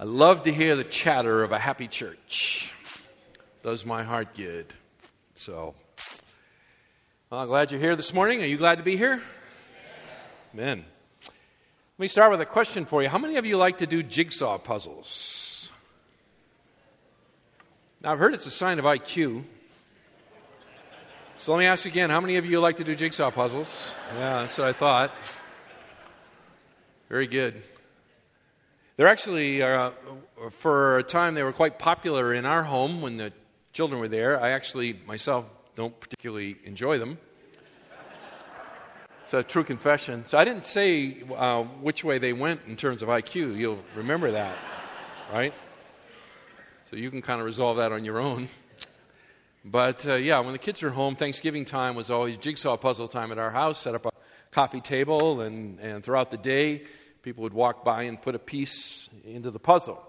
I love to hear the chatter of a happy church. Does my heart good. So, well, I'm glad you're here this morning. Are you glad to be here? Amen. Let me start with a question for you. How many of you like to do jigsaw puzzles? Now, I've heard it's a sign of IQ. So let me ask you again how many of you like to do jigsaw puzzles? Yeah, that's what I thought. Very good. They're actually, uh, for a time, they were quite popular in our home when the children were there. I actually, myself, don't particularly enjoy them. It's a true confession. So I didn't say uh, which way they went in terms of IQ. You'll remember that, right? So you can kind of resolve that on your own. But uh, yeah, when the kids were home, Thanksgiving time was always jigsaw puzzle time at our house. Set up a coffee table, and, and throughout the day, people would walk by and put a piece into the puzzle.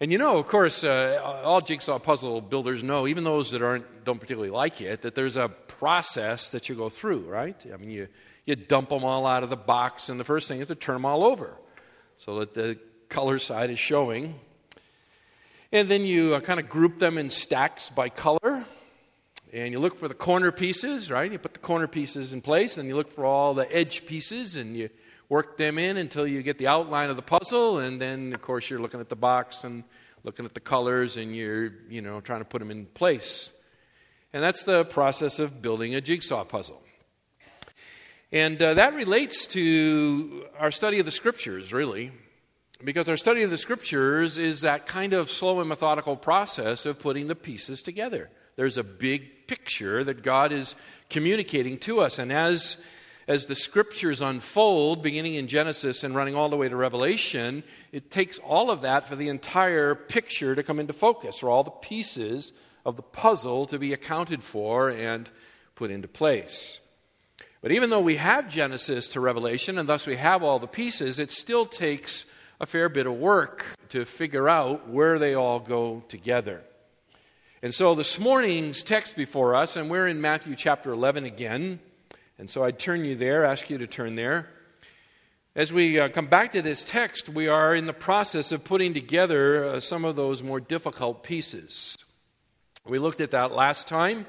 And you know, of course, uh, all jigsaw puzzle builders know, even those that aren't, don't particularly like it, that there's a process that you go through, right? I mean, you, you dump them all out of the box, and the first thing is to turn them all over so that the color side is showing. And then you uh, kind of group them in stacks by color. And you look for the corner pieces, right? You put the corner pieces in place, and you look for all the edge pieces, and you work them in until you get the outline of the puzzle. And then, of course, you're looking at the box and looking at the colors, and you're, you know, trying to put them in place. And that's the process of building a jigsaw puzzle. And uh, that relates to our study of the scriptures, really. Because our study of the scriptures is that kind of slow and methodical process of putting the pieces together. There's a big picture that God is communicating to us. And as, as the scriptures unfold, beginning in Genesis and running all the way to Revelation, it takes all of that for the entire picture to come into focus, for all the pieces of the puzzle to be accounted for and put into place. But even though we have Genesis to Revelation, and thus we have all the pieces, it still takes a fair bit of work to figure out where they all go together. And so this morning's text before us, and we're in Matthew chapter 11 again. And so I'd turn you there, ask you to turn there. As we uh, come back to this text, we are in the process of putting together uh, some of those more difficult pieces. We looked at that last time,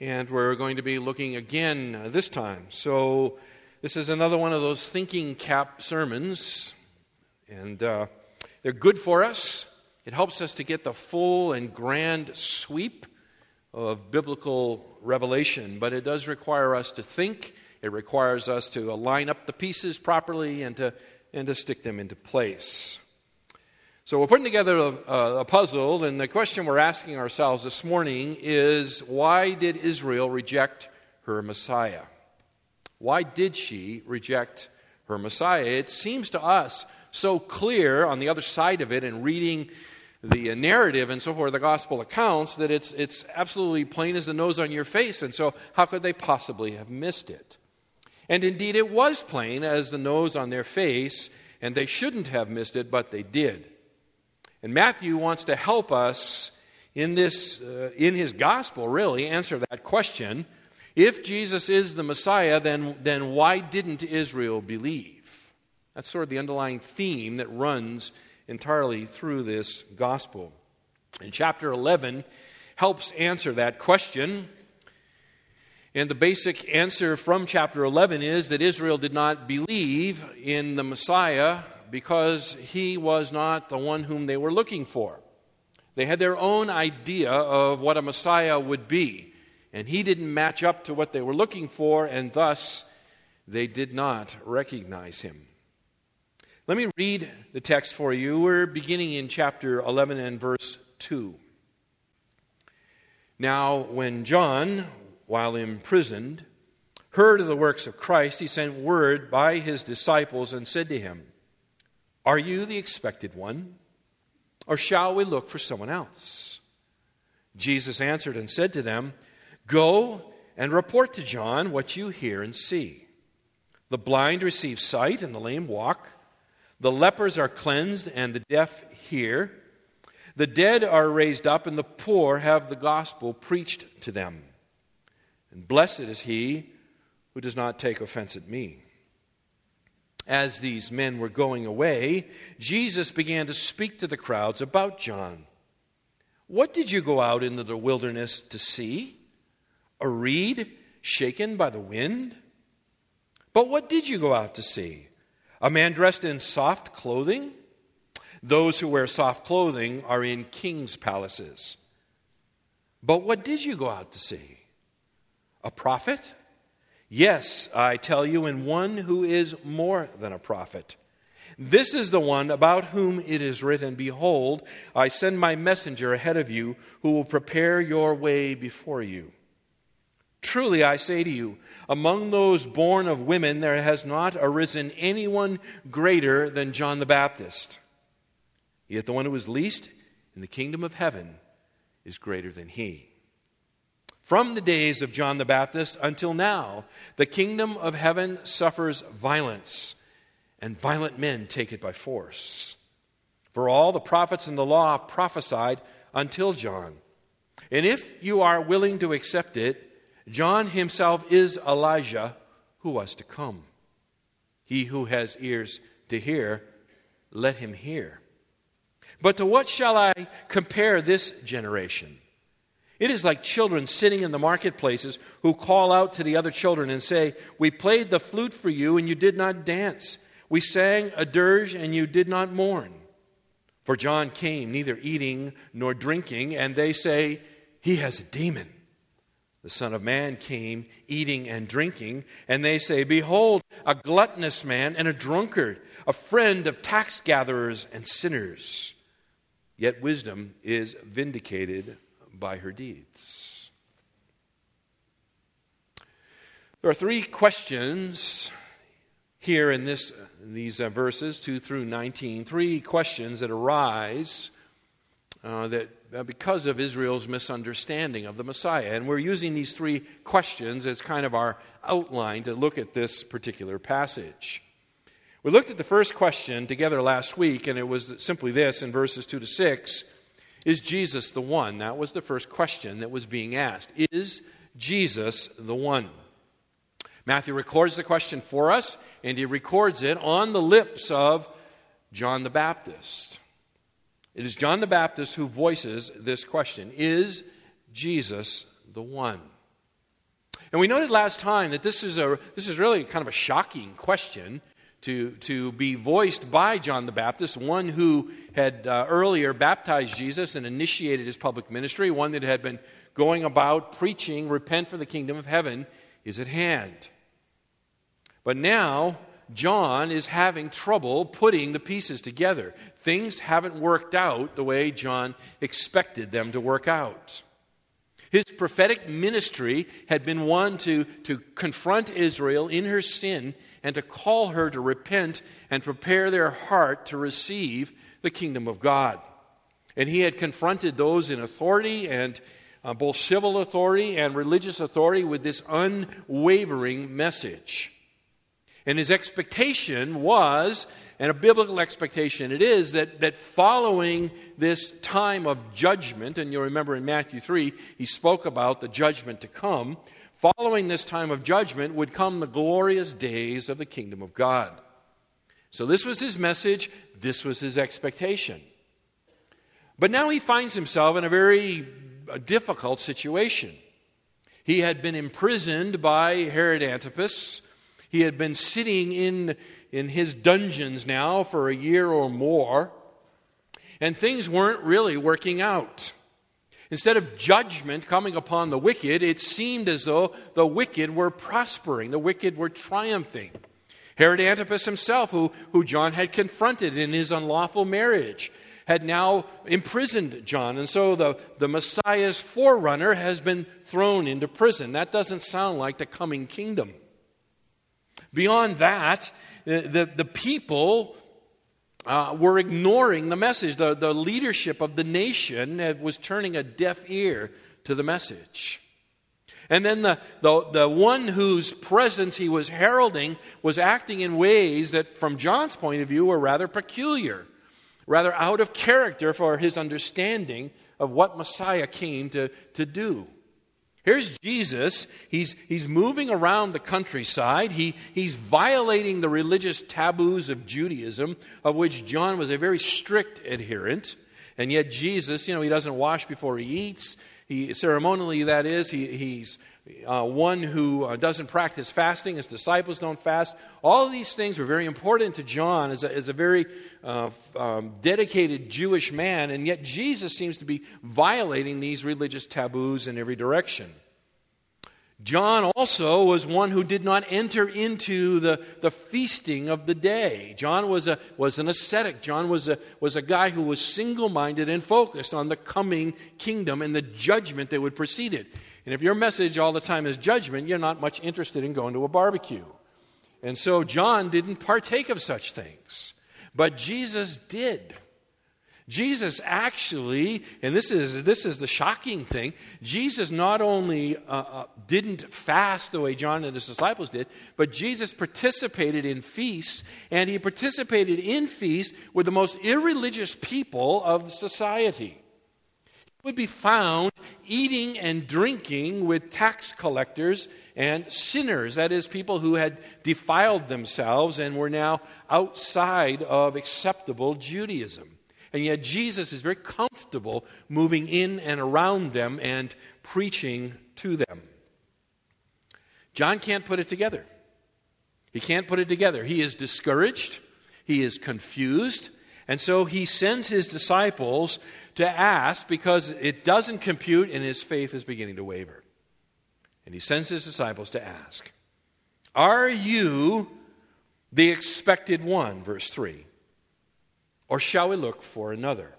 and we're going to be looking again uh, this time. So, this is another one of those thinking cap sermons and uh, they're good for us. It helps us to get the full and grand sweep of biblical revelation, but it does require us to think. It requires us to align up the pieces properly and to, and to stick them into place. So, we're putting together a, a, puzzle, and the question we're asking ourselves this morning is why did Israel reject her Messiah? Why did she reject her Messiah? It seems to us so clear on the other side of it and reading the narrative and so forth, the gospel accounts, that it's, it's absolutely plain as the nose on your face. And so, how could they possibly have missed it? And indeed, it was plain as the nose on their face, and they shouldn't have missed it, but they did. And Matthew wants to help us in this, uh, in his gospel, really, answer that question. If Jesus is the Messiah, then, then why didn't Israel believe? That's sort of the underlying theme that runs entirely through this gospel. And chapter 11 helps answer that question. And the basic answer from chapter 11 is that Israel did not believe in the Messiah because he was not the one whom they were looking for. They had their own idea of what a Messiah would be, and he didn't match up to what they were looking for, and thus they did not recognize him. Let me read the text for you. We're beginning in chapter 11 and verse 2. Now, when John, while imprisoned, heard of the works of Christ, he sent word by his disciples and said to him, Are you the expected one? Or shall we look for someone else? Jesus answered and said to them, Go and report to John what you hear and see. The blind receive sight, and the lame walk the lepers are cleansed, and the deaf hear. The dead are raised up, and the poor have the gospel preached to them. And blessed is he who does not take offense at me. As these men were going away, Jesus began to speak to the crowds about John. What did you go out into the wilderness to see? A reed shaken by the wind? But what did you go out to see? A man dressed in soft clothing? Those who wear soft clothing are in king's palaces. But what did you go out to see? A prophet? Yes, I tell you, and one who is more than a prophet. This is the one about whom it is written Behold, I send my messenger ahead of you who will prepare your way before you. Truly, I say to you, among those born of women, there has not arisen anyone greater than John the Baptist. Yet the one who is least in the kingdom of heaven is greater than he. From the days of John the Baptist until now, the kingdom of heaven suffers violence, and violent men take it by force. For all the prophets and the law prophesied until John. And if you are willing to accept it, John himself is Elijah who was to come. He who has ears to hear, let him hear. But to what shall I compare this generation? It is like children sitting in the marketplaces who call out to the other children and say, We played the flute for you and you did not dance. We sang a dirge and you did not mourn. For John came neither eating nor drinking, and they say, He has a demon. The Son of Man came eating and drinking, and they say, Behold, a gluttonous man and a drunkard, a friend of tax gatherers and sinners. Yet wisdom is vindicated by her deeds. There are three questions here in, this, in these uh, verses, 2 through 19, three questions that arise uh, that Uh, because of Israel's misunderstanding of the Messiah. And we're using these three questions as kind of our outline to look at this particular passage. We looked at the first question together last week, and it was simply this in verses 2 to 6 is Jesus the one? That was the first question that was being asked. Is Jesus the one? Matthew records the question for us, and he records it on the lips of John the Baptist. It is John the Baptist who voices this question Is Jesus the one? And we noted last time that this is, a, this is really kind of a shocking question to, to be voiced by John the Baptist, one who had uh, earlier baptized Jesus and initiated his public ministry, one that had been going about preaching, Repent for the kingdom of heaven is at hand. But now, John is having trouble putting the pieces together. Things haven't worked out the way John expected them to work out. His prophetic ministry had been one to, to confront Israel in her sin and to call her to repent and prepare their heart to receive the kingdom of God. And he had confronted those in authority and uh, both civil authority and religious authority with this unwavering message. And his expectation was, and a biblical expectation it is, that, that following this time of judgment, and you'll remember in Matthew 3, he spoke about the judgment to come. Following this time of judgment would come the glorious days of the kingdom of God. So, this was his message, this was his expectation. But now he finds himself in a very uh, difficult situation. He had been imprisoned by Herod Antipas. He had been sitting in, in his dungeons now for a year or more, and things weren't really working out. Instead of judgment coming upon the wicked, it seemed as though the wicked were prospering, the wicked were triumphing. Herod Antipas himself, who, who John had confronted in his unlawful marriage, had now imprisoned John. And so the, the Messiah's forerunner has been thrown into prison. That doesn't sound like the coming kingdom. Beyond that, the, the, people uh, were ignoring the message. The, the leadership of the nation was turning a deaf ear to the message. And then the, the, the one whose presence he was heralding was acting in ways that, from John's point of view, were rather peculiar, rather out of character for his understanding of what Messiah came to, to do. Here's Jesus. He's, he's moving around the countryside. He, he's violating the religious taboos of Judaism, of which John was a very strict adherent. And yet, Jesus, you know, he doesn't wash before he eats. He, ceremonially, that is, he, he's uh, one who uh, doesn't practice fasting. His disciples don't fast. All of these things were very important to John as a, as a very uh, um, dedicated Jewish man, and yet Jesus seems to be violating these religious taboos in every direction. John also was one who did not enter into the, the feasting of the day. John was, a, was an ascetic. John was a, was a guy who was single minded and focused on the coming kingdom and the judgment that would precede it. And if your message all the time is judgment, you're not much interested in going to a barbecue. And so John didn't partake of such things. But Jesus did. Jesus actually, and this is, this is the shocking thing, Jesus not only uh, uh, didn't fast the way John and his disciples did, but Jesus participated in feasts, and he participated in feasts with the most irreligious people of society. Would be found eating and drinking with tax collectors and sinners, that is, people who had defiled themselves and were now outside of acceptable Judaism. And yet Jesus is very comfortable moving in and around them and preaching to them. John can't put it together. He can't put it together. He is discouraged, he is confused, and so he sends his disciples to ask because it doesn't compute and his faith is beginning to waver. And he sends his disciples to ask, Are you the expected one? Verse 3. Or shall we look for another?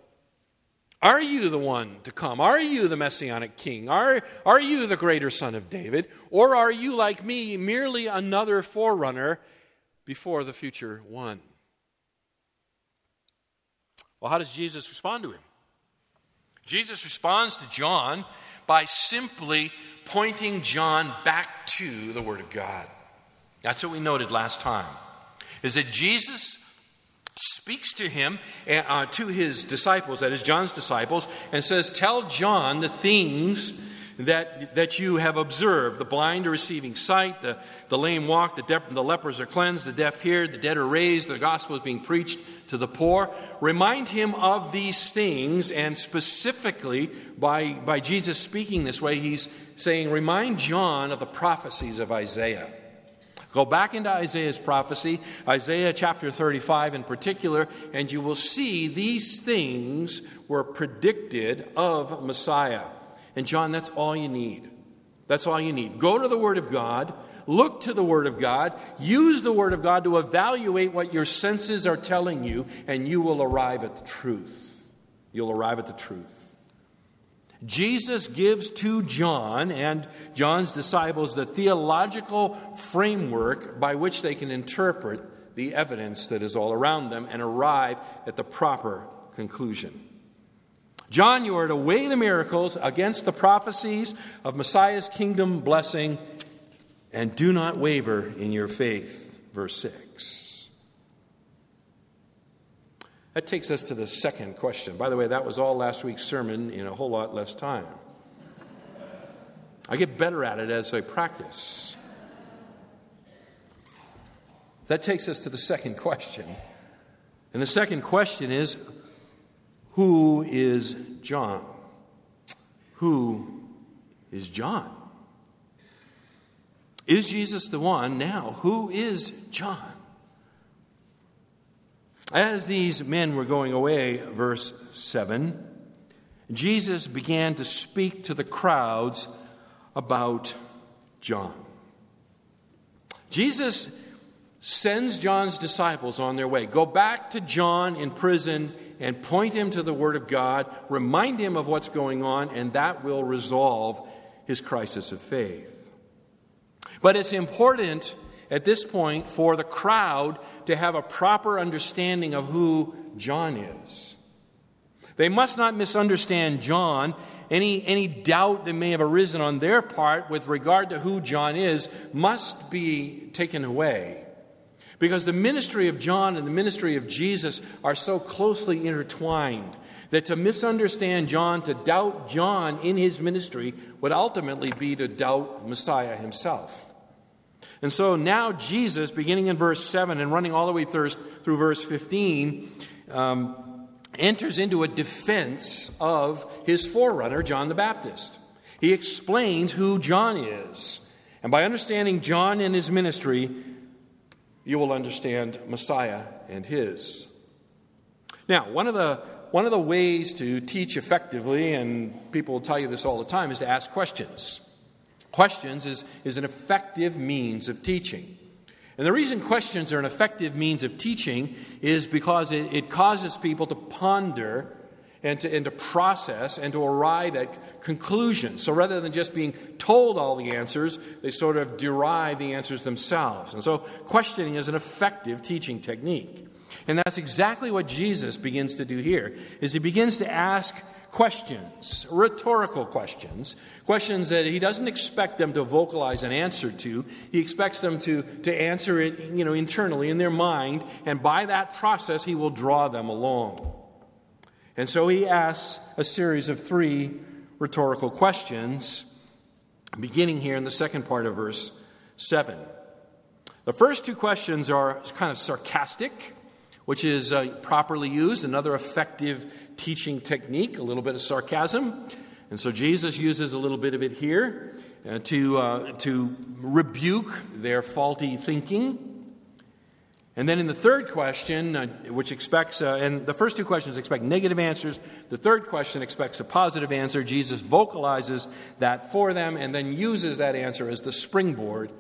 Are you the one to come? Are you the messianic king? Are, are you the greater son of David? Or are you, like me, merely another forerunner before the future one? Well, how does Jesus respond to him? Jesus responds to John by simply pointing John back to the Word of God. That's what we noted last time. Is that Jesus speaks to him, uh, to his disciples, that is John's disciples, and says, Tell John the things that, that you have observed. The blind are receiving sight, the, the lame walk, the, de- the lepers are cleansed, the deaf hear, the dead are raised, the gospel is being preached to the poor. Remind him of these things, and specifically by, by Jesus speaking this way, he's saying, Remind John of the prophecies of Isaiah. Go back into Isaiah's prophecy, Isaiah chapter 35 in particular, and you will see these things were predicted of Messiah. And John, that's all you need. That's all you need. Go to the Word of God, look to the Word of God, use the Word of God to evaluate what your senses are telling you, and you will arrive at the truth. You'll arrive at the truth. Jesus gives to John and John's disciples the theological framework by which they can interpret the evidence that is all around them and arrive at the proper conclusion. John, you are to weigh the miracles against the prophecies of Messiah's kingdom blessing and do not waver in your faith. Verse 6. That takes us to the second question. By the way, that was all last week's sermon in a whole lot less time. I get better at it as I practice. That takes us to the second question. And the second question is Who is John? Who is John? Is Jesus the one? Now, who is John? As these men were going away, verse 7, Jesus began to speak to the crowds about John. Jesus sends John's disciples on their way. Go back to John in prison and point him to the Word of God, remind him of what's going on, and that will resolve his crisis of faith. But it's important at this point for the crowd to have a proper understanding of who John is. They must not misunderstand John. Any, any doubt that may have arisen on their part with regard to who John is must be taken away. Because the ministry of John and the ministry of Jesus are so closely intertwined that to misunderstand John, to doubt John in his ministry, would ultimately be to doubt Messiah himself. And so now Jesus, beginning in verse 7 and running all the way through, verse 15, um, enters into a defense of his forerunner, John the Baptist. He explains who John is. And by understanding John and his ministry, you will understand Messiah and his. Now, one of the one of the ways to teach effectively, and people will tell you this all the time, is to ask questions. Questions is, is an effective means of teaching. And the reason questions are an effective means of teaching is because it, it causes people to ponder and to, and to process and to arrive at conclusions. So rather than just being told all the answers, they sort of derive the answers themselves. And so questioning is an effective teaching technique. And that's exactly what Jesus begins to do here is he begins to ask questions, rhetorical questions, questions that he doesn't expect them to vocalize an answer to. He expects them to, to answer it, you know, internally in their mind, and by that process he will draw them along. And so he asks a series of three rhetorical questions, beginning here in the second part of verse 7. The first two questions are kind of sarcastic, which is uh, properly used, another effective teaching technique, a little bit of sarcasm. And so Jesus uses a little bit of it here uh, to, uh, to rebuke their faulty thinking. And then in the third question, uh, which expects, uh, and the first two questions expect negative answers. The third question expects a positive answer. Jesus vocalizes that for them and then uses that answer as the springboard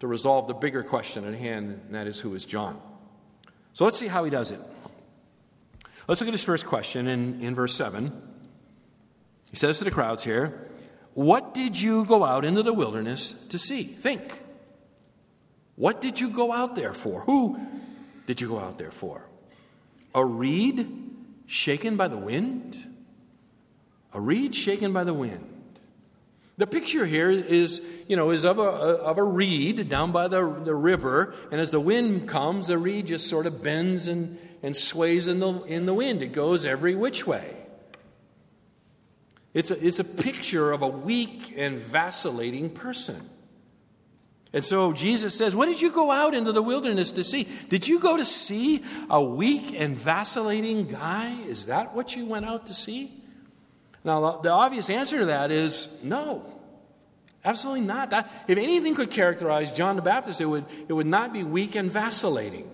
to resolve the bigger question at hand, and that is who is John? So let's see how he does it. Let's look at his first question in, in verse 7. He says to the crowds here, What did you go out into the wilderness to see? Think. What did you go out there for? Who did you go out there for? A reed shaken by the wind? A reed shaken by the wind. The picture here is, you know, is of a, of a reed down by the, the river, and as the wind comes, the reed just sort of bends and, and sways in the, in the wind. It goes every which way. It's a, it's a picture of a weak and vacillating person. And so Jesus says, What did you go out into the wilderness to see? Did you go to see a weak and vacillating guy? Is that what you went out to see? Now, the obvious answer to that is no. Absolutely not. That, if anything could characterize John the Baptist, it would, it would not be weak and vacillating.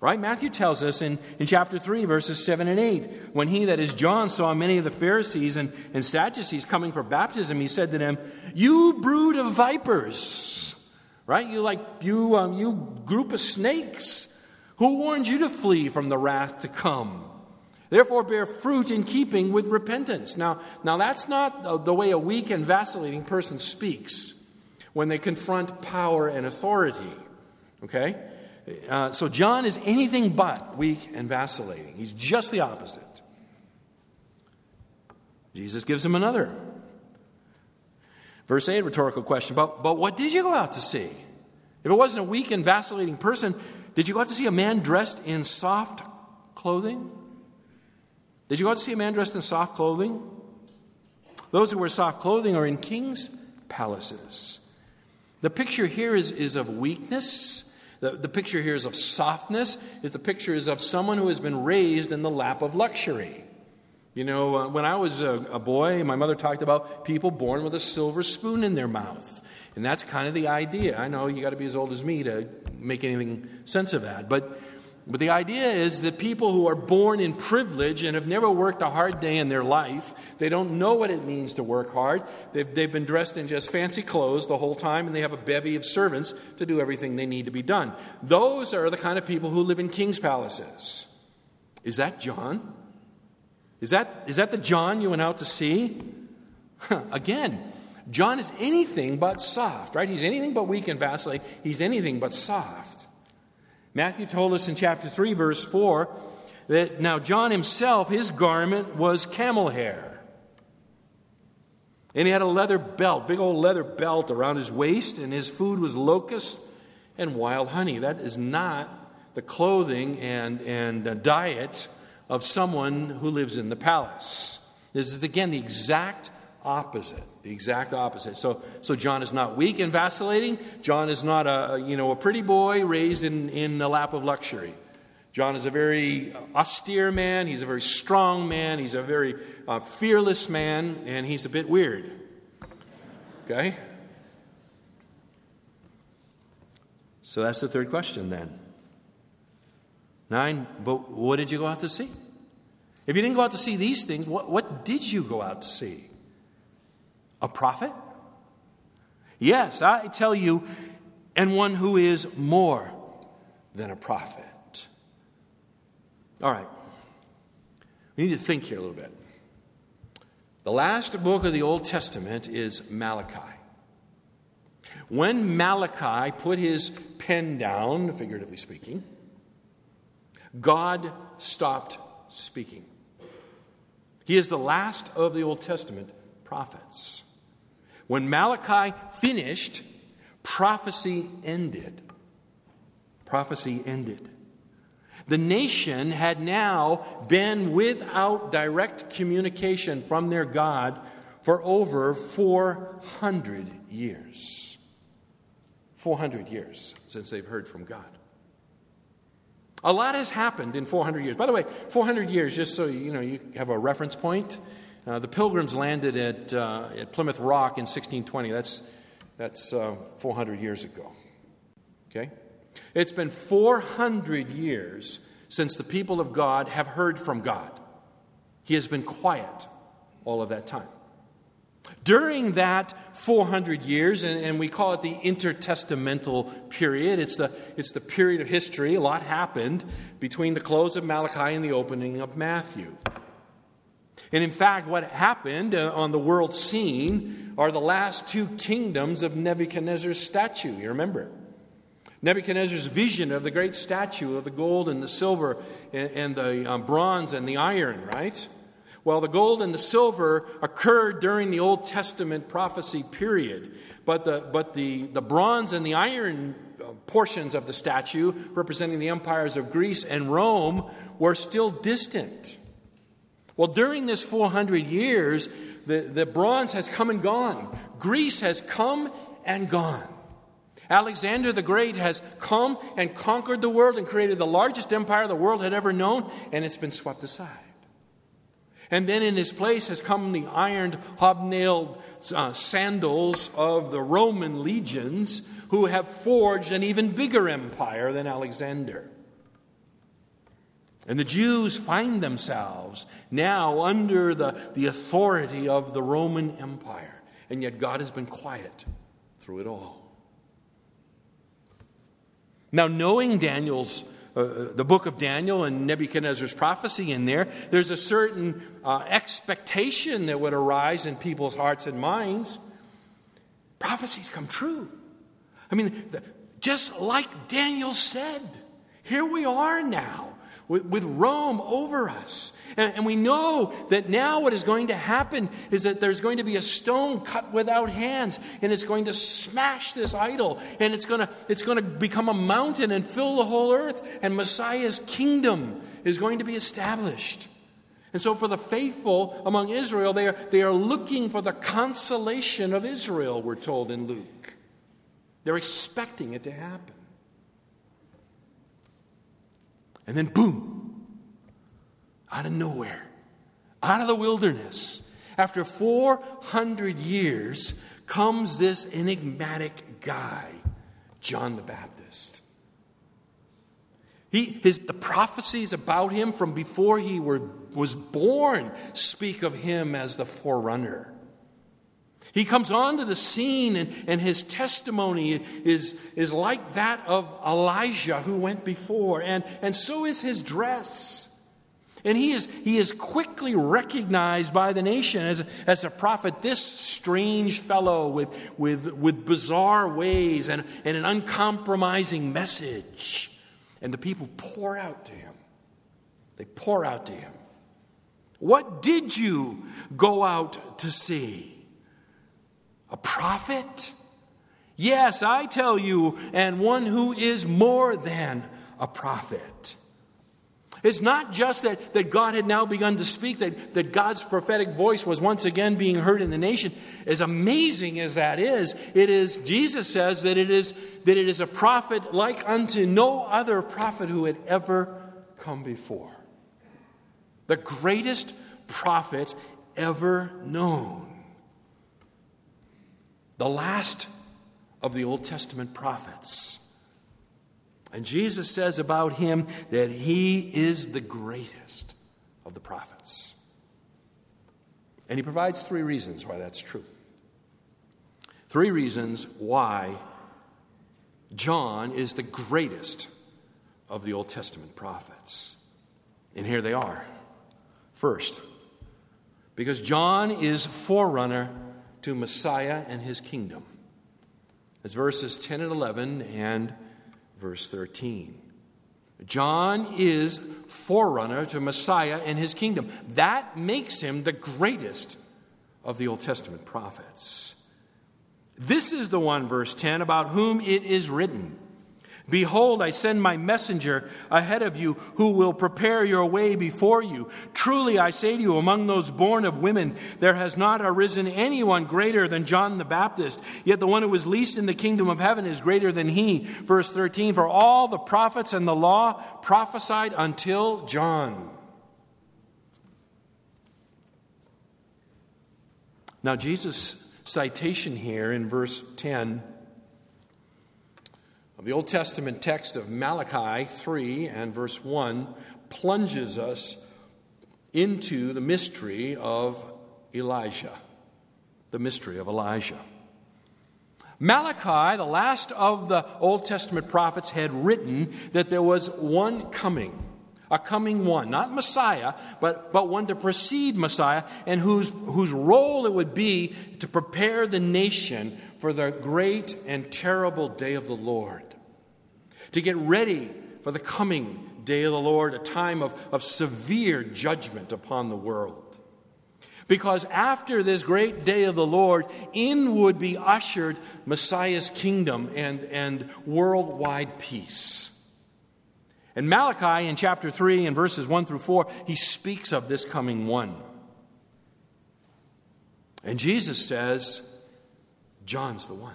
Right? Matthew tells us in, in chapter 3, verses 7 and 8, when he, that is John, saw many of the Pharisees and, and Sadducees coming for baptism, he said to them, You brood of vipers right? You like you um, you group of snakes. Who warned you to flee from the wrath to come? Therefore, bear fruit in keeping with repentance. Now, now that's not the way a weak and vacillating person speaks when they confront power and authority. Okay? Uh, so, John is anything but weak and vacillating. He's just the opposite. Jesus gives him another Verse 8, rhetorical question. But, but what did you go out to see? If it wasn't a weak and vacillating person, did you go out to see a man dressed in soft clothing? Did you go out to see a man dressed in soft clothing? Those who wear soft clothing are in kings' palaces. The picture here is, is of weakness. The, the picture here is of softness. The picture is of someone who has been raised in the lap of luxury. You know, uh, when I was a, a boy, my mother talked about people born with a silver spoon in their mouth. And that's kind of the idea. I know you got to be as old as me to make anything sense of that. But, but the idea is that people who are born in privilege and have never worked a hard day in their life, they don't know what it means to work hard. They've, they've been dressed in just fancy clothes the whole time, and they have a bevy of servants to do everything they need to be done. Those are the kind of people who live in king's palaces. Is that John? Is that, is that the John you went out to see? Again, John is anything but soft, right? He's anything but weak and vacillating. He's anything but soft. Matthew told us in chapter 3, verse 4, that now John himself, his garment was camel hair. And he had a leather belt, big old leather belt around his waist, and his food was locusts and wild honey. That is not the clothing and, and uh, diet of someone who lives in the palace. This is, again, the exact opposite. The exact opposite. So, so John is not weak and vacillating. John is not a, you know, a pretty boy raised in, in the lap of luxury. John is a very austere man. He's a very strong man. He's a very uh, fearless man, and he's a bit weird. Okay? So that's the third question then. Nine, but what did you go out to see? If you didn't go out to see these things, what, what did you go out to see? A prophet? Yes, I tell you, and one who is more than a prophet. All right. We need to think here a little bit. The last book of the Old Testament is Malachi. When Malachi put his pen down, figuratively speaking, God stopped speaking. He is the last of the Old Testament prophets. When Malachi finished, prophecy ended. Prophecy ended. The nation had now been without direct communication from their God for over 400 years. 400 years since they've heard from God. A lot has happened in 400 years. By the way, 400 years, just so you know, you have a reference point. Uh, the Pilgrims landed at, uh, at Plymouth Rock in 1620. That's, that's uh, 400 years ago. Okay? It's been 400 years since the people of God have heard from God. He has been quiet all of that time. During that 400 years, and, and, we call it the intertestamental period, it's the, it's the period of history, a lot happened between the close of Malachi and the opening of Matthew. And in fact, what happened uh, on the world scene are the last two kingdoms of Nebuchadnezzar's statue. You remember? Nebuchadnezzar's vision of the great statue of the gold and the silver and, the um, bronze and the iron, right? Well, the gold and the silver occurred during the Old Testament prophecy period, but the, but the, the bronze and the iron uh, portions of the statue, representing the empires of Greece and Rome, were still distant. Well, during this 400 years, the, the bronze has come and gone. Greece has come and gone. Alexander the Great has come and conquered the world and created the largest empire the world had ever known, and it's been swept aside. And then in his place has come the ironed, hobnailed uh, sandals of the Roman legions who have forged an even bigger empire than Alexander. And the Jews find themselves now under the, the authority of the Roman Empire. And yet God has been quiet through it all. Now, knowing Daniel's, uh, uh, the book of Daniel and Nebuchadnezzar's prophecy in there, there's a certain uh, expectation that would arise in people's hearts and minds. Prophecies come true. I mean, just like Daniel said, here we are now with, with Rome over us. And, and we know that now what is going to happen is that there's going to be a stone cut without hands, and it's going to smash this idol, and it's going to, it's going to become a mountain and fill the whole earth, and Messiah's kingdom is going to be established. And so, for the faithful among Israel, they are, they are looking for the consolation of Israel, we're told in Luke. They're expecting it to happen. And then, boom, out of nowhere, out of the wilderness, after 400 years, comes this enigmatic guy, John the Baptist. He, his, the prophecies about him from before he were, was born speak of him as the forerunner. He comes onto the scene, and, and his testimony is, is like that of Elijah who went before, and, and so is his dress. And he is, he is quickly recognized by the nation as, as a prophet, this strange fellow with, with, with bizarre ways and, and an uncompromising message. And the people pour out to him. They pour out to him. What did you go out to see? A prophet? Yes, I tell you, and one who is more than a prophet. It's not just that, that God had now begun to speak, that, that God's prophetic voice was once again being heard in the nation. As amazing as that is, it is, Jesus says that it is, that it is a prophet like unto no other prophet who had ever come before. The greatest prophet ever known. The last of the Old Testament prophets. And Jesus says about him that he is the greatest of the prophets. And he provides three reasons why that's true. Three reasons why John is the greatest of the Old Testament prophets. And here they are. First, because John is forerunner to Messiah and his kingdom. It's verses 10 and 11 and verse 13. John is forerunner to Messiah and his kingdom. That makes him the greatest of the Old Testament prophets. This is the one, verse 10, about whom it is written Behold, I send my messenger ahead of you who will prepare your way before you. Truly, I say to you, among those born of women, there has not arisen anyone greater than John the Baptist. Yet the one who is least in the kingdom of heaven is greater than he. Verse 13 For all the prophets and the law prophesied until John. Now, Jesus' citation here in verse 10 the Old Testament text of Malachi 3 and verse 1 plunges us into the mystery of Elijah. The mystery of Elijah. Malachi, the last of the Old Testament prophets, had written that there was one coming, a coming one, not Messiah, but, but one to precede Messiah, and whose, whose role it would be to prepare the nation for the great and terrible day of the Lord to get ready for the coming day of the Lord, a time of, of severe judgment upon the world. Because after this great day of the Lord, in would be ushered Messiah's kingdom and, and worldwide peace. And Malachi in chapter 3 and verses 1 through 4, he speaks of this coming one. And Jesus says, John's the one.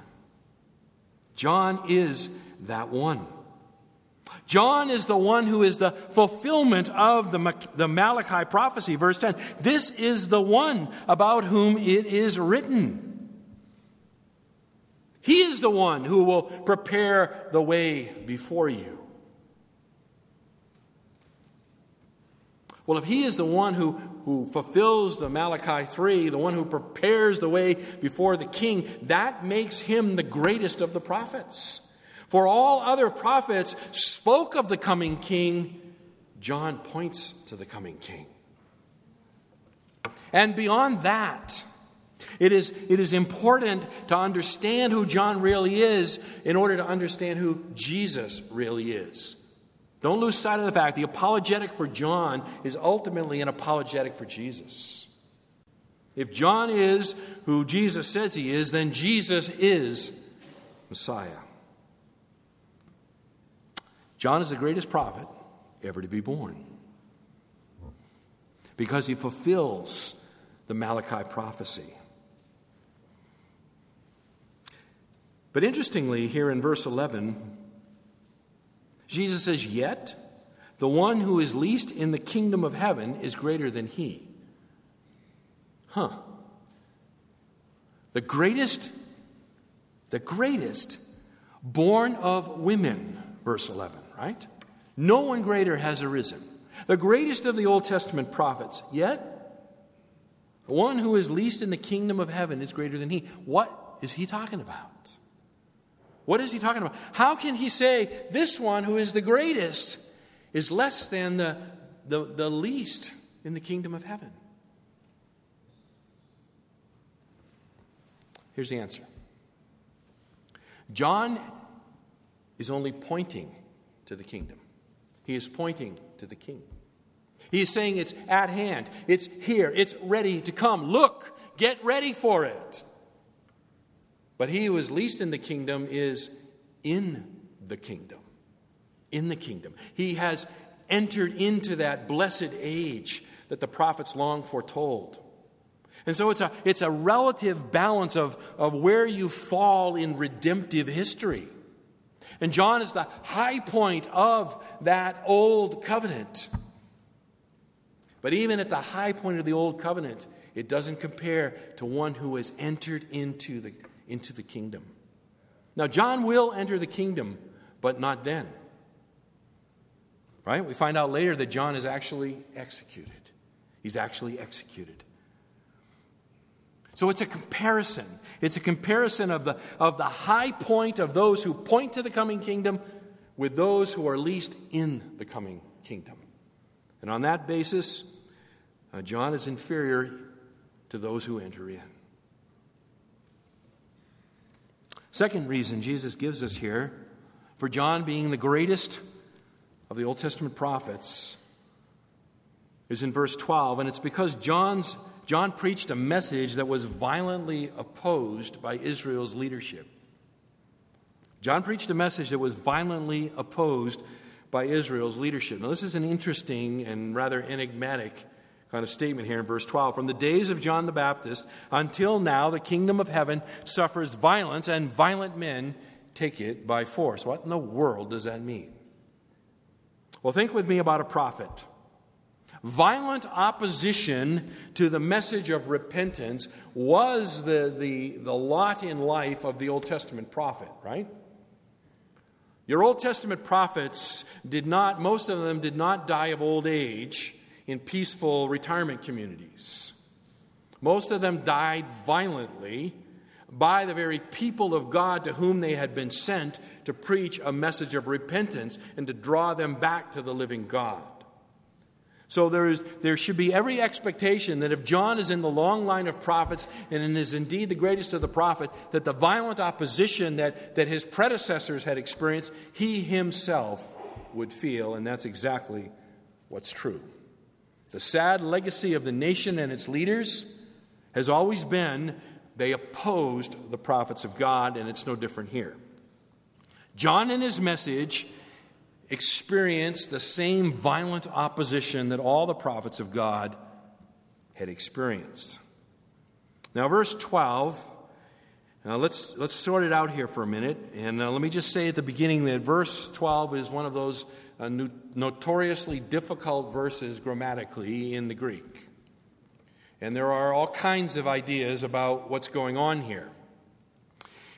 John is that one. John is the one who is the fulfillment of the, the Malachi prophecy. Verse 10 This is the one about whom it is written. He is the one who will prepare the way before you. Well, if he is the one who, who fulfills the Malachi 3, the one who prepares the way before the king, that makes him the greatest of the prophets. For all other prophets spoke of the coming king, John points to the coming king. And beyond that, it is, it is important to understand who John really is in order to understand who Jesus really is. Don't lose sight of the fact the apologetic for John is ultimately an apologetic for Jesus. If John is who Jesus says he is, then Jesus is Messiah. John is the greatest prophet ever to be born because he fulfills the Malachi prophecy. But interestingly, here in verse 11, Jesus says, Yet the one who is least in the kingdom of heaven is greater than he. Huh. The greatest, the greatest born of women, verse 11 right? No one greater has arisen. The greatest of the Old Testament prophets, yet the one who is least in the kingdom of heaven is greater than he. What is he talking about? What is he talking about? How can he say this one who is the greatest is less than the, the, the least in the kingdom of heaven? Here's the answer John is only pointing to the kingdom. He is pointing to the king. He is saying it's at hand, it's here, it's ready to come. Look, get ready for it. But he who is least in the kingdom is in the kingdom. In the kingdom. He has entered into that blessed age that the prophets long foretold. And so it's a, it's a relative balance of, of where you fall in redemptive history. And John is the high point of that old covenant. But even at the high point of the old covenant, it doesn't compare to one who has entered into the, into the kingdom. Now, John will enter the kingdom, but not then. Right? We find out later that John is actually executed. He's actually executed. So it's a comparison. It's a comparison of the, of the high point of those who point to the coming kingdom with those who are least in the coming kingdom. And on that basis, uh, John is inferior to those who enter in. Second reason Jesus gives us here for John being the greatest of the Old Testament prophets is in verse 12, and it's because John's John preached a message that was violently opposed by Israel's leadership. John preached a message that was violently opposed by Israel's leadership. Now, this is an interesting and rather enigmatic kind of statement here in verse 12. From the days of John the Baptist until now, the kingdom of heaven suffers violence, and violent men take it by force. What in the world does that mean? Well, think with me about a prophet violent opposition to the message of repentance was the, the, the lot in life of the Old Testament prophet, right? Your Old Testament prophets did not, most of them did not die of old age in peaceful retirement communities. Most of them died violently by the very people of God to whom they had been sent to preach a message of repentance and to draw them back to the living God. So there, is, there should be every expectation that if John is in the long line of prophets and is indeed the greatest of the prophet, that the violent opposition that, that his predecessors had experienced, he himself would feel, and that's exactly what's true. The sad legacy of the nation and its leaders has always been they opposed the prophets of God, and it's no different here. John, in his message, experienced the same violent opposition that all the prophets of God had experienced. Now, verse 12, now let's, let's sort it out here for a minute. And uh, let me just say at the beginning that verse 12 is one of those uh, notoriously difficult verses grammatically in the Greek. And there are all kinds of ideas about what's going on here.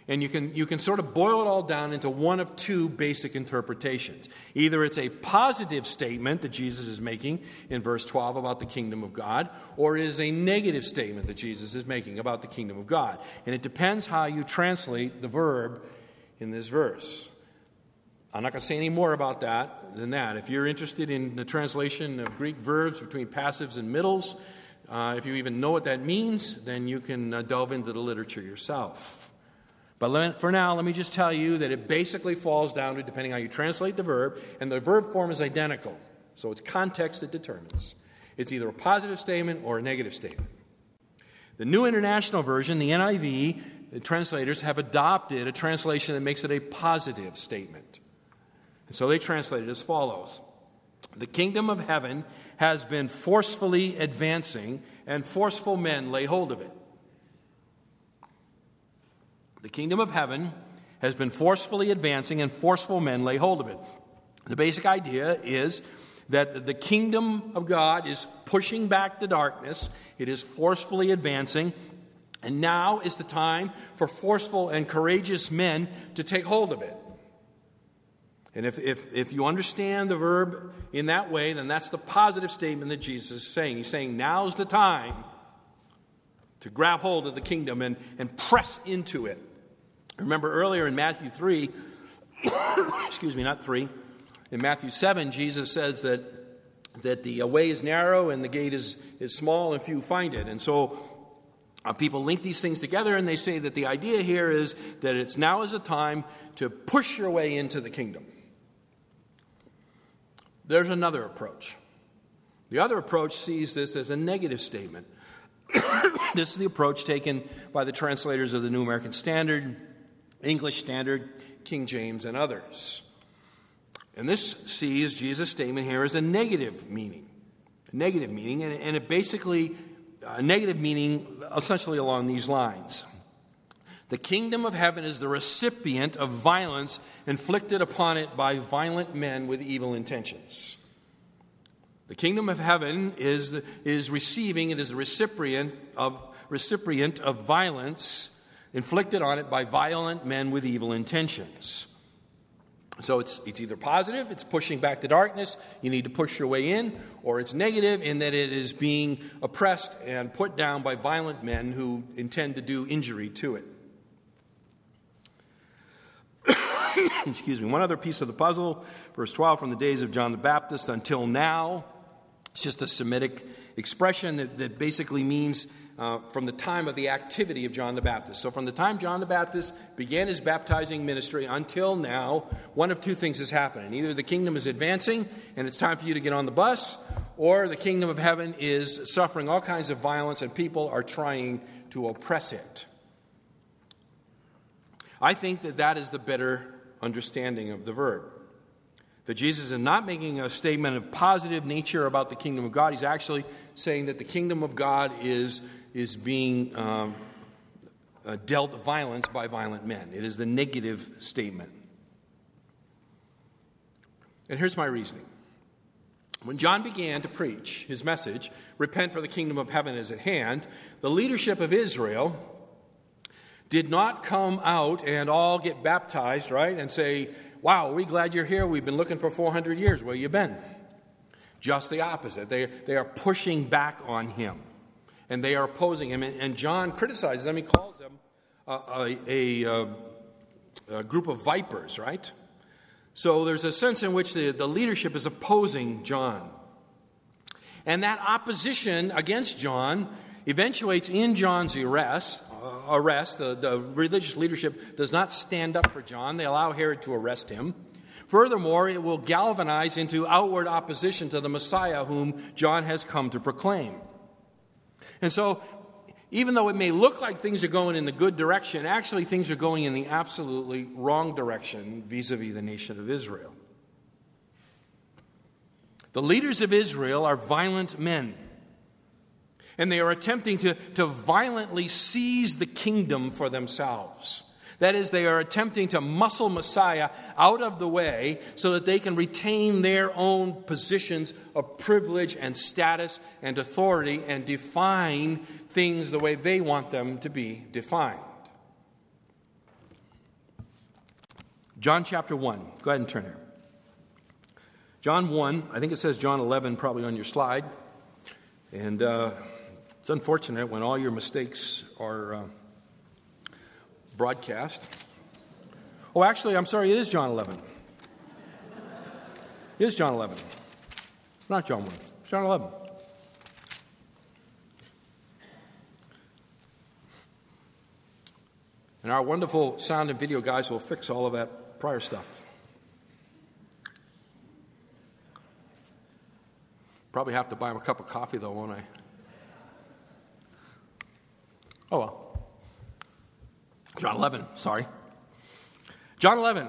And you can, you can sort of boil it all down into one of two basic interpretations. Either it's a positive statement that Jesus is making in verse 12 about the kingdom of God, or it is a negative statement that Jesus is making about the kingdom of God. And it depends how you translate the verb in this verse. I'm not going to say any more about that than that. If you're interested in the translation of Greek verbs between passives and middles, uh, if you even know what that means, then you can uh, delve into the literature yourself. But for now, let me just tell you that it basically falls down to depending on how you translate the verb, and the verb form is identical. So it's context that determines. It's either a positive statement or a negative statement. The New International Version, the NIV, the translators have adopted a translation that makes it a positive statement. And so they translate it as follows The kingdom of heaven has been forcefully advancing, and forceful men lay hold of it. The kingdom of heaven has been forcefully advancing, and forceful men lay hold of it. The basic idea is that the kingdom of God is pushing back the darkness, it is forcefully advancing, and now is the time for forceful and courageous men to take hold of it. And if, if, if you understand the verb in that way, then that's the positive statement that Jesus is saying. He's saying, now's the time to grab hold of the kingdom and, and press into it. Remember earlier in Matthew 3, excuse me, not 3, in Matthew 7, Jesus says that, that the way is narrow and the gate is, is small and few find it. And so uh, people link these things together and they say that the idea here is that it's now is a time to push your way into the kingdom. There's another approach. The other approach sees this as a negative statement. this is the approach taken by the translators of the New American Standard, English Standard, King James, and others. And this sees Jesus' statement here as a negative meaning. A negative meaning, and, and it basically, a negative meaning essentially along these lines. The kingdom of heaven is the recipient of violence inflicted upon it by violent men with evil intentions. The kingdom of heaven is, is receiving, it is the recipient of, recipient of violence inflicted on it by violent men with evil intentions. So it's, it's either positive, it's pushing back the darkness, you need to push your way in, or it's negative in that it is being oppressed and put down by violent men who intend to do injury to it. Excuse me. One other piece of the puzzle, verse 12, from the days of John the Baptist until now. It's just a Semitic expression that, that basically means uh, from the time of the activity of John the Baptist. So, from the time John the Baptist began his baptizing ministry until now, one of two things is happening. Either the kingdom is advancing and it's time for you to get on the bus, or the kingdom of heaven is suffering all kinds of violence and people are trying to oppress it. I think that that is the better understanding of the verb. That Jesus is not making a statement of positive nature about the kingdom of God. He's actually saying that the kingdom of God is, is being um, uh, dealt violence by violent men. It is the negative statement. And here's my reasoning. When John began to preach his message, repent for the kingdom of heaven is at hand, the leadership of Israel did not come out and all get baptized, right, and say, Wow, we're we glad you're here? We've been looking for 400 years. Where you been? Just the opposite. They, they are pushing back on him and they are opposing him. And, John criticizes them. He calls them a, a, a, a, group of vipers, right? So there's a sense in which the, the leadership is opposing John. And that opposition against John eventuates in John's arrest. Uh, arrest. The, the religious leadership does not stand up for John, they allow Herod to arrest him. Furthermore, it will galvanize into outward opposition to the Messiah whom John has come to proclaim. And so, even though it may look like things are going in the good direction, actually things are going in the absolutely wrong direction vis a vis the nation of Israel. The leaders of Israel are violent men and they are attempting to, to violently seize the kingdom for themselves. That is, they are attempting to muscle Messiah out of the way so that they can retain their own positions of privilege and status and authority and define things the way they want them to be defined. John chapter 1. Go ahead and turn here. John 1, I think it says John 11 probably on your slide. And. Uh, it's unfortunate when all your mistakes are uh, broadcast. Oh, actually, I'm sorry, it is John 11. It is John 11. Not John 1. John 11. And our wonderful sound and video guys will fix all of that prior stuff. Probably have to buy them a cup of coffee, though, won't I? Oh, well. John 11, sorry. John 11.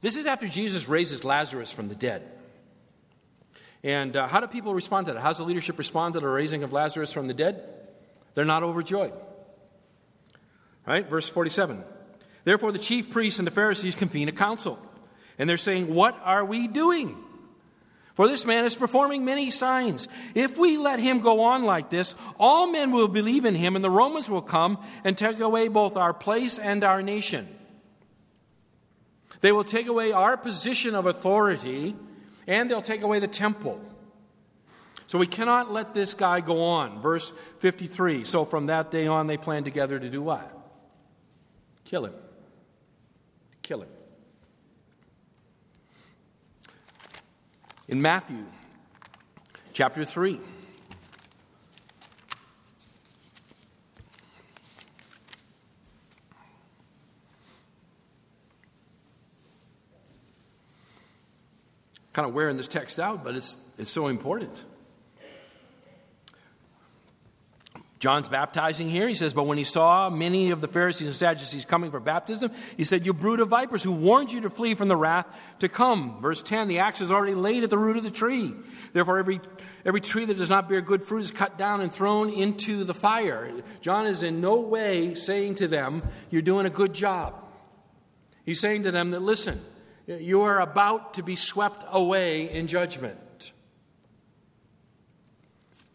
This is after Jesus raises Lazarus from the dead. And uh, how do people respond to that? How's the leadership respond to the raising of Lazarus from the dead? They're not overjoyed. Right? Verse 47. Therefore, the chief priests and the Pharisees convene a council. And they're saying, What are we doing? For this man is performing many signs. If we let him go on like this, all men will believe in him, and the Romans will come and take away both our place and our nation. They will take away our position of authority, and they'll take away the temple. So we cannot let this guy go on. Verse 53. So from that day on, they planned together to do what? Kill him. Kill him. In Matthew chapter 3. Kind of wearing this text out, but it's, it's so important. John's baptizing here. He says, But when he saw many of the Pharisees and Sadducees coming for baptism, he said, You brood of vipers, who warned you to flee from the wrath to come. Verse 10 The axe is already laid at the root of the tree. Therefore, every, every tree that does not bear good fruit is cut down and thrown into the fire. John is in no way saying to them, You're doing a good job. He's saying to them that, Listen, you are about to be swept away in judgment.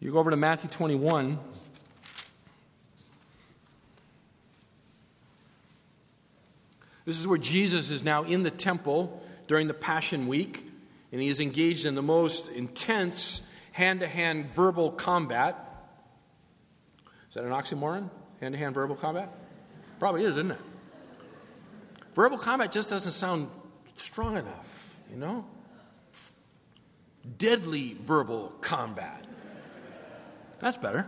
You go over to Matthew 21. This is where Jesus is now in the temple during the Passion Week, and he is engaged in the most intense hand to hand verbal combat. Is that an oxymoron? Hand to hand verbal combat? Probably is, isn't it? Verbal combat just doesn't sound strong enough, you know? Deadly verbal combat. That's better.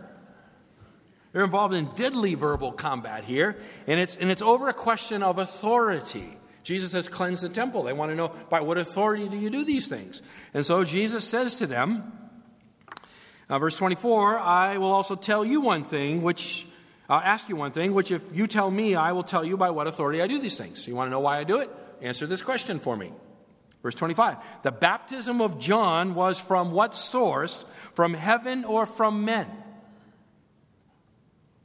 They're involved in deadly verbal combat here, and it's, and it's over a question of authority. Jesus has cleansed the temple. They want to know by what authority do you do these things? And so Jesus says to them, uh, verse 24, I will also tell you one thing, which I'll ask you one thing, which if you tell me, I will tell you by what authority I do these things. You want to know why I do it? Answer this question for me. Verse 25 The baptism of John was from what source? From heaven or from men?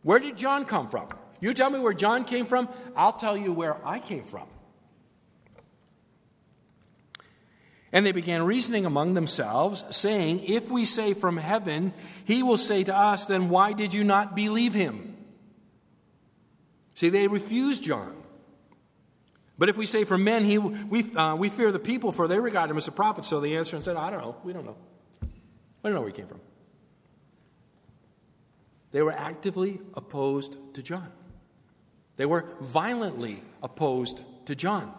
Where did John come from? You tell me where John came from, I'll tell you where I came from. And they began reasoning among themselves, saying, If we say from heaven, he will say to us, Then why did you not believe him? See, they refused John. But if we say from men, he, we, uh, we fear the people, for they regard him as a prophet. So they answered and said, I don't know. We don't know. We don't know where he came from. They were actively opposed to John. They were violently opposed to John.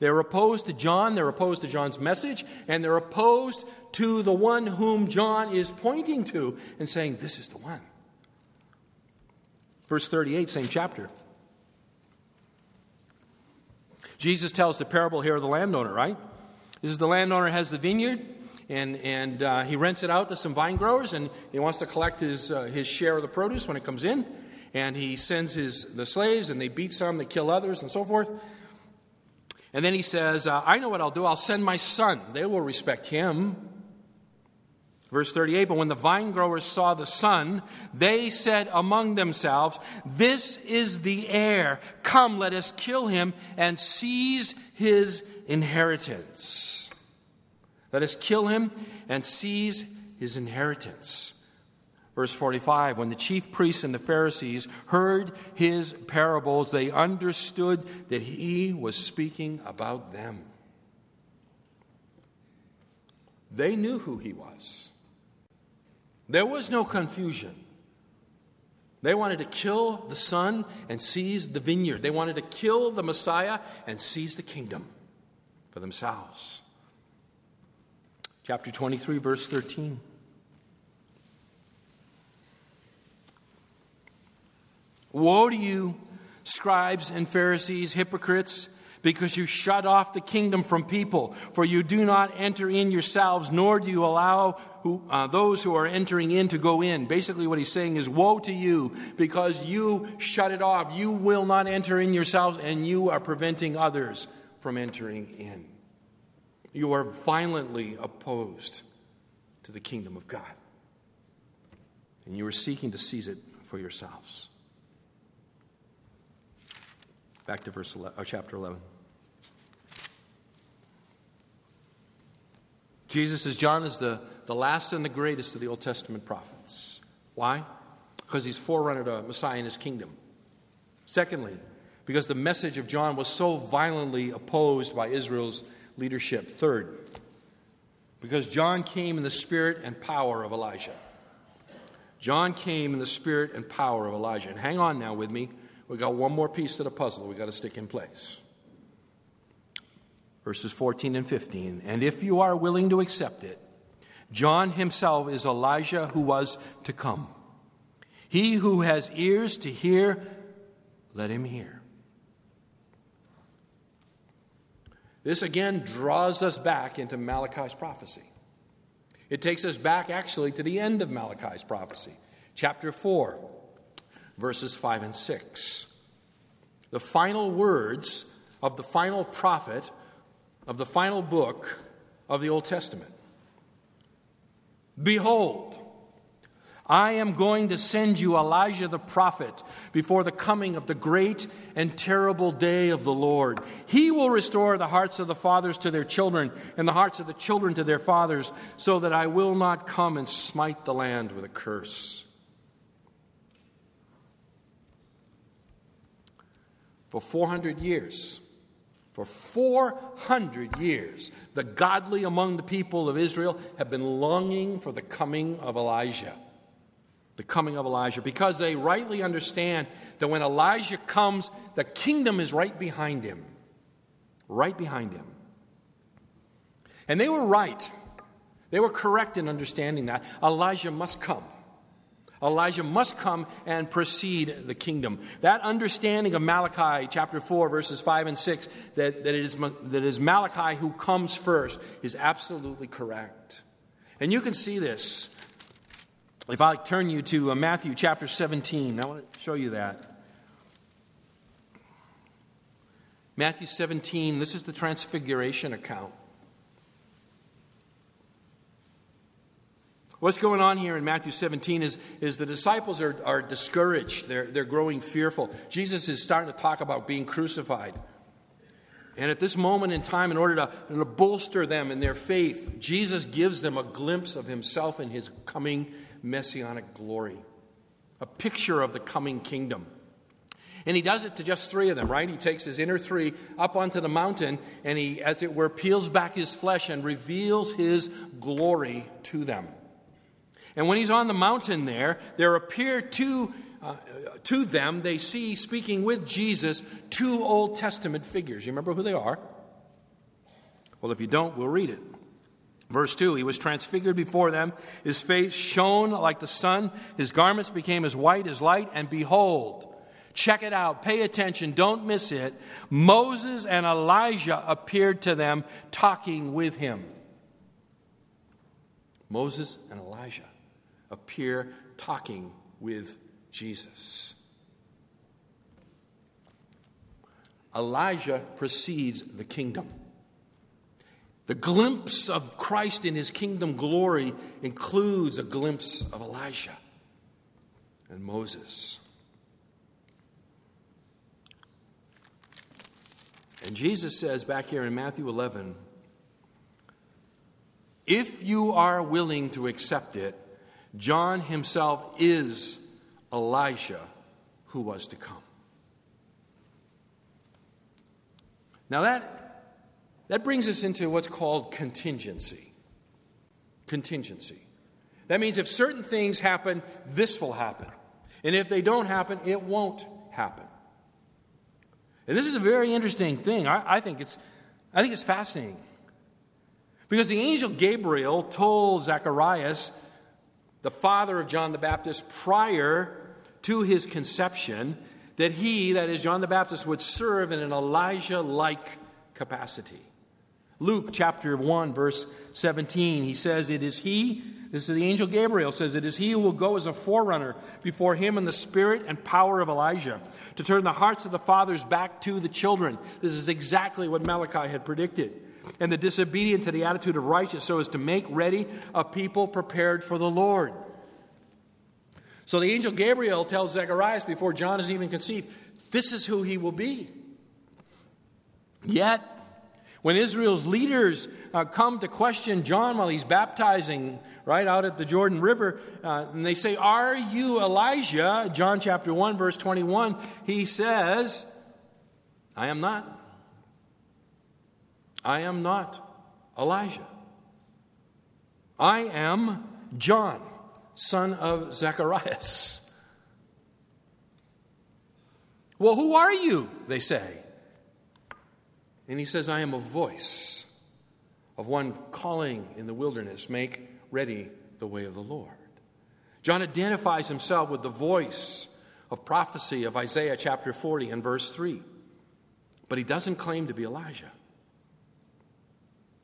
They're opposed to John, they're opposed to John's message, and they're opposed to the one whom John is pointing to and saying, This is the one. Verse 38, same chapter. Jesus tells the parable here of the landowner, right? This is the landowner has the vineyard, and, and uh, he rents it out to some vine growers, and he wants to collect his, uh, his share of the produce when it comes in. And he sends his, the slaves, and they beat some, they kill others, and so forth. And then he says, uh, I know what I'll do. I'll send my son. They will respect him. Verse 38 But when the vine growers saw the son, they said among themselves, This is the heir. Come, let us kill him and seize his inheritance. Let us kill him and seize his inheritance. Verse 45 When the chief priests and the Pharisees heard his parables, they understood that he was speaking about them. They knew who he was. There was no confusion. They wanted to kill the son and seize the vineyard. They wanted to kill the Messiah and seize the kingdom for themselves. Chapter 23, verse 13. Woe to you, scribes and Pharisees, hypocrites, because you shut off the kingdom from people, for you do not enter in yourselves, nor do you allow who, uh, those who are entering in to go in. Basically, what he's saying is, Woe to you, because you shut it off. You will not enter in yourselves, and you are preventing others from entering in. You are violently opposed to the kingdom of God. And you are seeking to seize it for yourselves. Back to verse 11, or uh, chapter 11. Jesus says John is the, the last and the greatest of the Old Testament prophets. Why? Because he's forerunner to Messiah in his kingdom. Secondly, because the message of John was so violently opposed by Israel's leadership. Third, because John came in the spirit and power of Elijah. John came in the spirit and power of Elijah. And hang on now with me. We've got one more piece to the puzzle we've got to stick in place. Verses 14 and 15. And if you are willing to accept it, John himself is Elijah who was to come. He who has ears to hear, let him hear. This again draws us back into Malachi's prophecy. It takes us back actually to the end of Malachi's prophecy, chapter 4, verses 5 and 6. The final words of the final prophet of the final book of the Old Testament. Behold, I am going to send you Elijah the prophet before the coming of the great and terrible day of the Lord. He will restore the hearts of the fathers to their children and the hearts of the children to their fathers, so that I will not come and smite the land with a curse. For 400 years, for 400 years, the godly among the people of Israel have been longing for the coming of Elijah the coming of Elijah because they rightly understand that when Elijah comes, the kingdom is right behind him. Right behind him. And they were right. They were correct in understanding that. Elijah must come. Elijah must come and precede the kingdom. That understanding of Malachi chapter 4, verses 5 and 6, that, that, it is, that it is Malachi who comes first, is absolutely correct. And you can see this if I turn you to uh, Matthew chapter 17, I want to show you that. Matthew 17, this is the transfiguration account. What's going on here in Matthew 17 is, is the disciples are, are discouraged. They're, they're growing fearful. Jesus is starting to talk about being crucified. And at this moment in time, in order to, to bolster them in their faith, Jesus gives them a glimpse of himself and his coming messianic glory, a picture of the coming kingdom. And he does it to just three of them, right? He takes his inner three up onto the mountain and he, as it were, peels back his flesh and reveals his glory to them. And when he's on the mountain there, there appear two, uh, to them, they see, speaking with Jesus, two Old Testament figures. You remember who they are? Well, if you don't, we'll read it. Verse 2 He was transfigured before them. His face shone like the sun. His garments became as white as light. And behold, check it out, pay attention, don't miss it. Moses and Elijah appeared to them talking with him. Moses and Elijah appear talking with Jesus. Elijah precedes the kingdom. The glimpse of Christ in his kingdom glory includes a glimpse of Elijah and Moses. And Jesus says back here in Matthew 11 if you are willing to accept it, John himself is Elijah who was to come. Now, that that brings us into what's called contingency. Contingency. That means if certain things happen, this will happen. And if they don't happen, it won't happen. And this is a very interesting thing. I, I, think, it's, I think it's fascinating. Because the angel Gabriel told Zacharias, the father of John the Baptist, prior to his conception, that he, that is John the Baptist, would serve in an Elijah like capacity. Luke chapter 1, verse 17, he says, It is he, this is the angel Gabriel, says, It is he who will go as a forerunner before him in the spirit and power of Elijah, to turn the hearts of the fathers back to the children. This is exactly what Malachi had predicted. And the disobedient to the attitude of righteous, so as to make ready a people prepared for the Lord. So the angel Gabriel tells Zacharias before John is even conceived, this is who he will be. Yet, when Israel's leaders uh, come to question John while he's baptizing right out at the Jordan River, uh, and they say, Are you Elijah? John chapter 1, verse 21, he says, I am not. I am not Elijah. I am John, son of Zacharias. Well, who are you? They say. And he says, I am a voice of one calling in the wilderness, make ready the way of the Lord. John identifies himself with the voice of prophecy of Isaiah chapter 40 and verse 3. But he doesn't claim to be Elijah.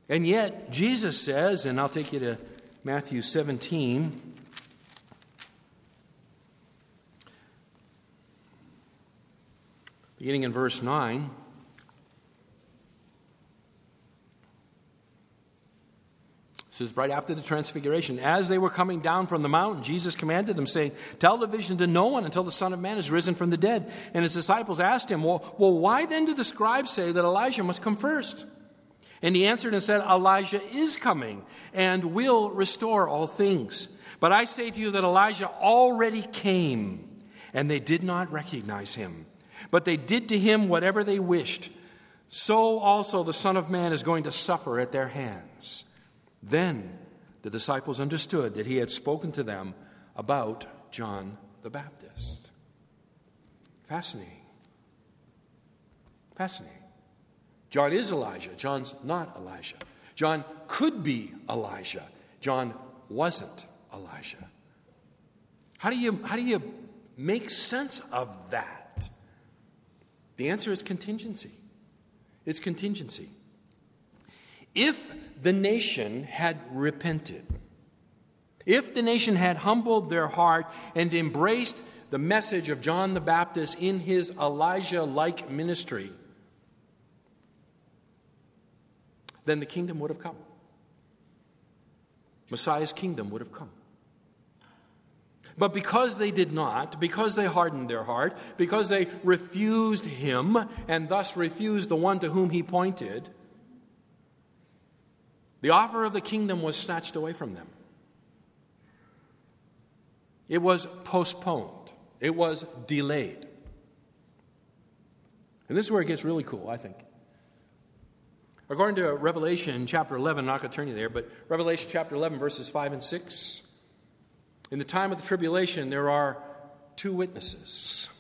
And yet, Jesus says, and I'll take you to Matthew 17. Beginning in verse 9. This is right after the transfiguration. As they were coming down from the mountain, Jesus commanded them, saying, Tell the vision to no one until the Son of Man is risen from the dead. And his disciples asked him, Well, well why then do the scribes say that Elijah must come first? And he answered and said, Elijah is coming and will restore all things. But I say to you that Elijah already came, and they did not recognize him. But they did to him whatever they wished. So also the Son of Man is going to suffer at their hands. Then the disciples understood that he had spoken to them about John the Baptist. Fascinating. Fascinating. John is Elijah. John's not Elijah. John could be Elijah. John wasn't Elijah. How do you, how do you make sense of that? The answer is contingency. It's contingency. If the nation had repented, if the nation had humbled their heart and embraced the message of John the Baptist in his Elijah like ministry, then the kingdom would have come. Messiah's kingdom would have come. But because they did not, because they hardened their heart, because they refused him and thus refused the one to whom he pointed, the offer of the kingdom was snatched away from them. It was postponed, it was delayed. And this is where it gets really cool, I think. According to Revelation chapter 11, I'm not going to turn you there, but Revelation chapter 11, verses 5 and 6, in the time of the tribulation, there are two witnesses.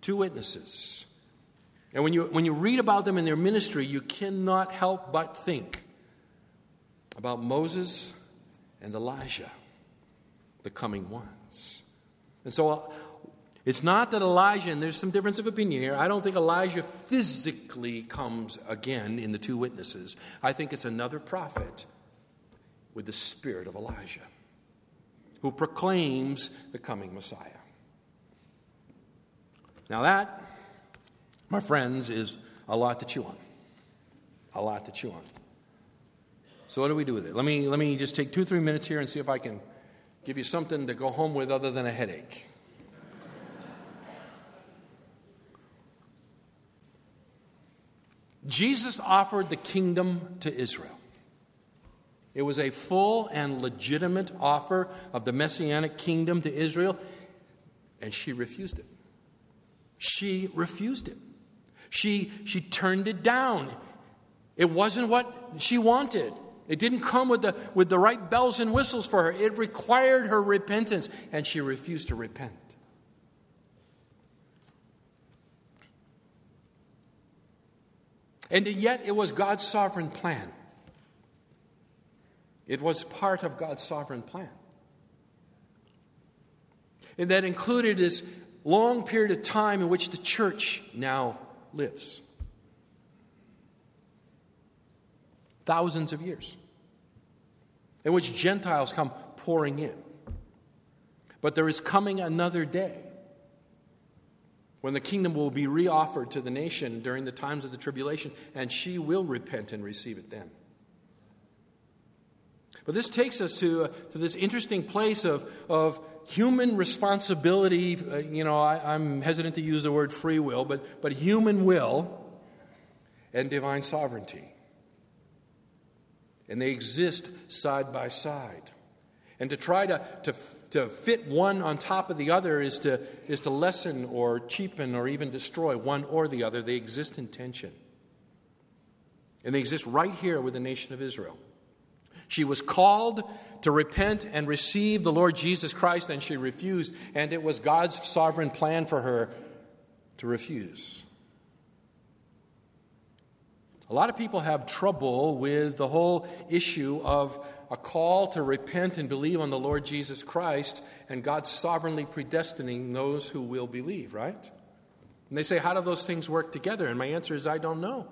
Two witnesses. And when you, when you read about them in their ministry, you cannot help but think about Moses and Elijah, the coming ones. And so uh, it's not that Elijah, and there's some difference of opinion here, I don't think Elijah physically comes again in the two witnesses. I think it's another prophet with the spirit of Elijah who proclaims the coming Messiah. Now, that, my friends, is a lot to chew on. A lot to chew on. So, what do we do with it? Let me, let me just take two, three minutes here and see if I can give you something to go home with other than a headache. Jesus offered the kingdom to Israel. It was a full and legitimate offer of the messianic kingdom to Israel, and she refused it. She refused it. She, she turned it down. It wasn't what she wanted. It didn't come with the, with the right bells and whistles for her. It required her repentance, and she refused to repent. And yet, it was God's sovereign plan. It was part of God's sovereign plan. And that included this long period of time in which the church now lives. Thousands of years, in which Gentiles come pouring in. But there is coming another day when the kingdom will be reoffered to the nation during the times of the tribulation, and she will repent and receive it then. But this takes us to, uh, to this interesting place of, of human responsibility. Uh, you know, I, I'm hesitant to use the word free will, but, but human will and divine sovereignty and they exist side by side. And to try to, to, to fit one on top of the other is to, is to lessen or cheapen or even destroy one or the other. They exist in tension. And they exist right here with the nation of Israel. She was called to repent and receive the Lord Jesus Christ, and she refused. And it was God's sovereign plan for her to refuse. A lot of people have trouble with the whole issue of a call to repent and believe on the Lord Jesus Christ and God sovereignly predestining those who will believe, right? And they say, How do those things work together? And my answer is, I don't know.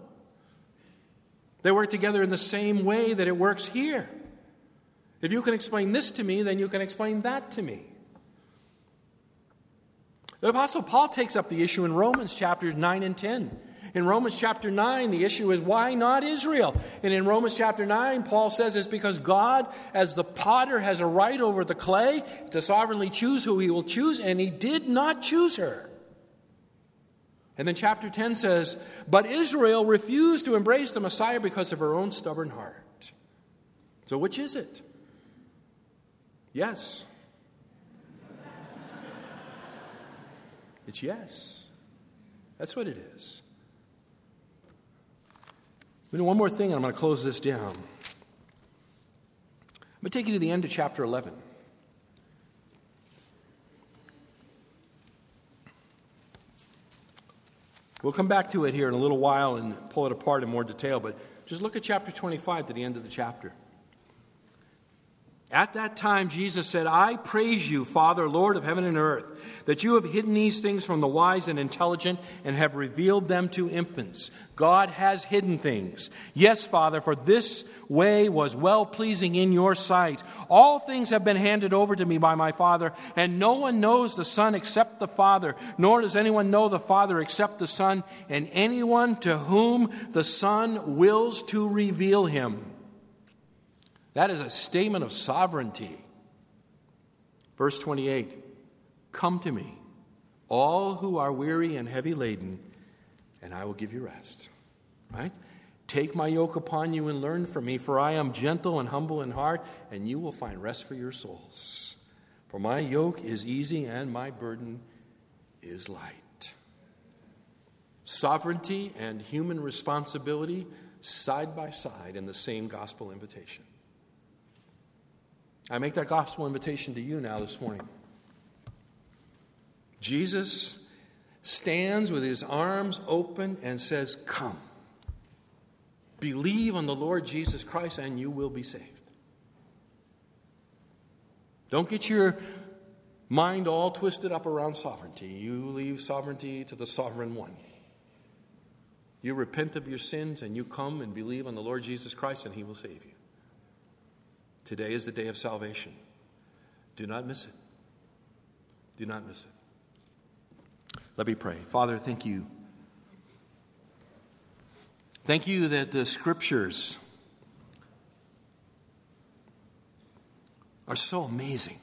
They work together in the same way that it works here. If you can explain this to me, then you can explain that to me. The Apostle Paul takes up the issue in Romans chapters 9 and 10. In Romans chapter 9, the issue is why not Israel? And in Romans chapter 9, Paul says it's because God, as the potter, has a right over the clay to sovereignly choose who he will choose, and he did not choose her. And then chapter 10 says, But Israel refused to embrace the Messiah because of her own stubborn heart. So, which is it? Yes. It's yes. That's what it is. One more thing, and I'm going to close this down. I'm going to take you to the end of chapter 11. We'll come back to it here in a little while and pull it apart in more detail, but just look at chapter 25 to the end of the chapter. At that time, Jesus said, I praise you, Father, Lord of heaven and earth, that you have hidden these things from the wise and intelligent and have revealed them to infants. God has hidden things. Yes, Father, for this way was well pleasing in your sight. All things have been handed over to me by my Father, and no one knows the Son except the Father, nor does anyone know the Father except the Son, and anyone to whom the Son wills to reveal him. That is a statement of sovereignty. Verse 28 Come to me, all who are weary and heavy laden, and I will give you rest. Right? Take my yoke upon you and learn from me, for I am gentle and humble in heart, and you will find rest for your souls. For my yoke is easy and my burden is light. Sovereignty and human responsibility side by side in the same gospel invitation. I make that gospel invitation to you now this morning. Jesus stands with his arms open and says, Come. Believe on the Lord Jesus Christ and you will be saved. Don't get your mind all twisted up around sovereignty. You leave sovereignty to the sovereign one. You repent of your sins and you come and believe on the Lord Jesus Christ and he will save you. Today is the day of salvation. Do not miss it. Do not miss it. Let me pray. Father, thank you. Thank you that the scriptures are so amazing.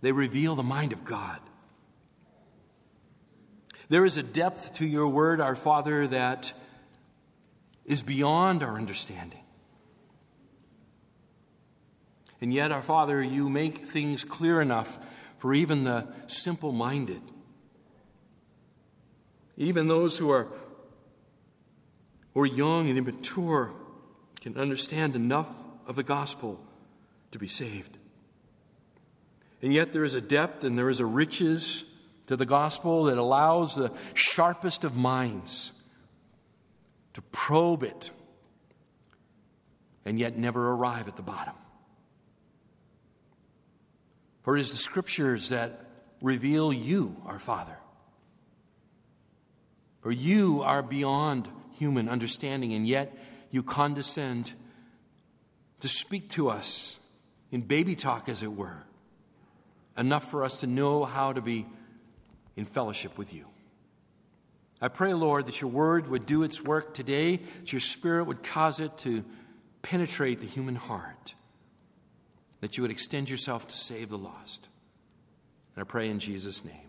They reveal the mind of God. There is a depth to your word, our Father, that is beyond our understanding. And yet, our Father, you make things clear enough for even the simple minded. Even those who are, are young and immature can understand enough of the gospel to be saved. And yet, there is a depth and there is a riches to the gospel that allows the sharpest of minds to probe it and yet never arrive at the bottom. For it is the scriptures that reveal you, our Father. For you are beyond human understanding, and yet you condescend to speak to us in baby talk, as it were, enough for us to know how to be in fellowship with you. I pray, Lord, that your word would do its work today, that your spirit would cause it to penetrate the human heart that you would extend yourself to save the lost. And I pray in Jesus' name.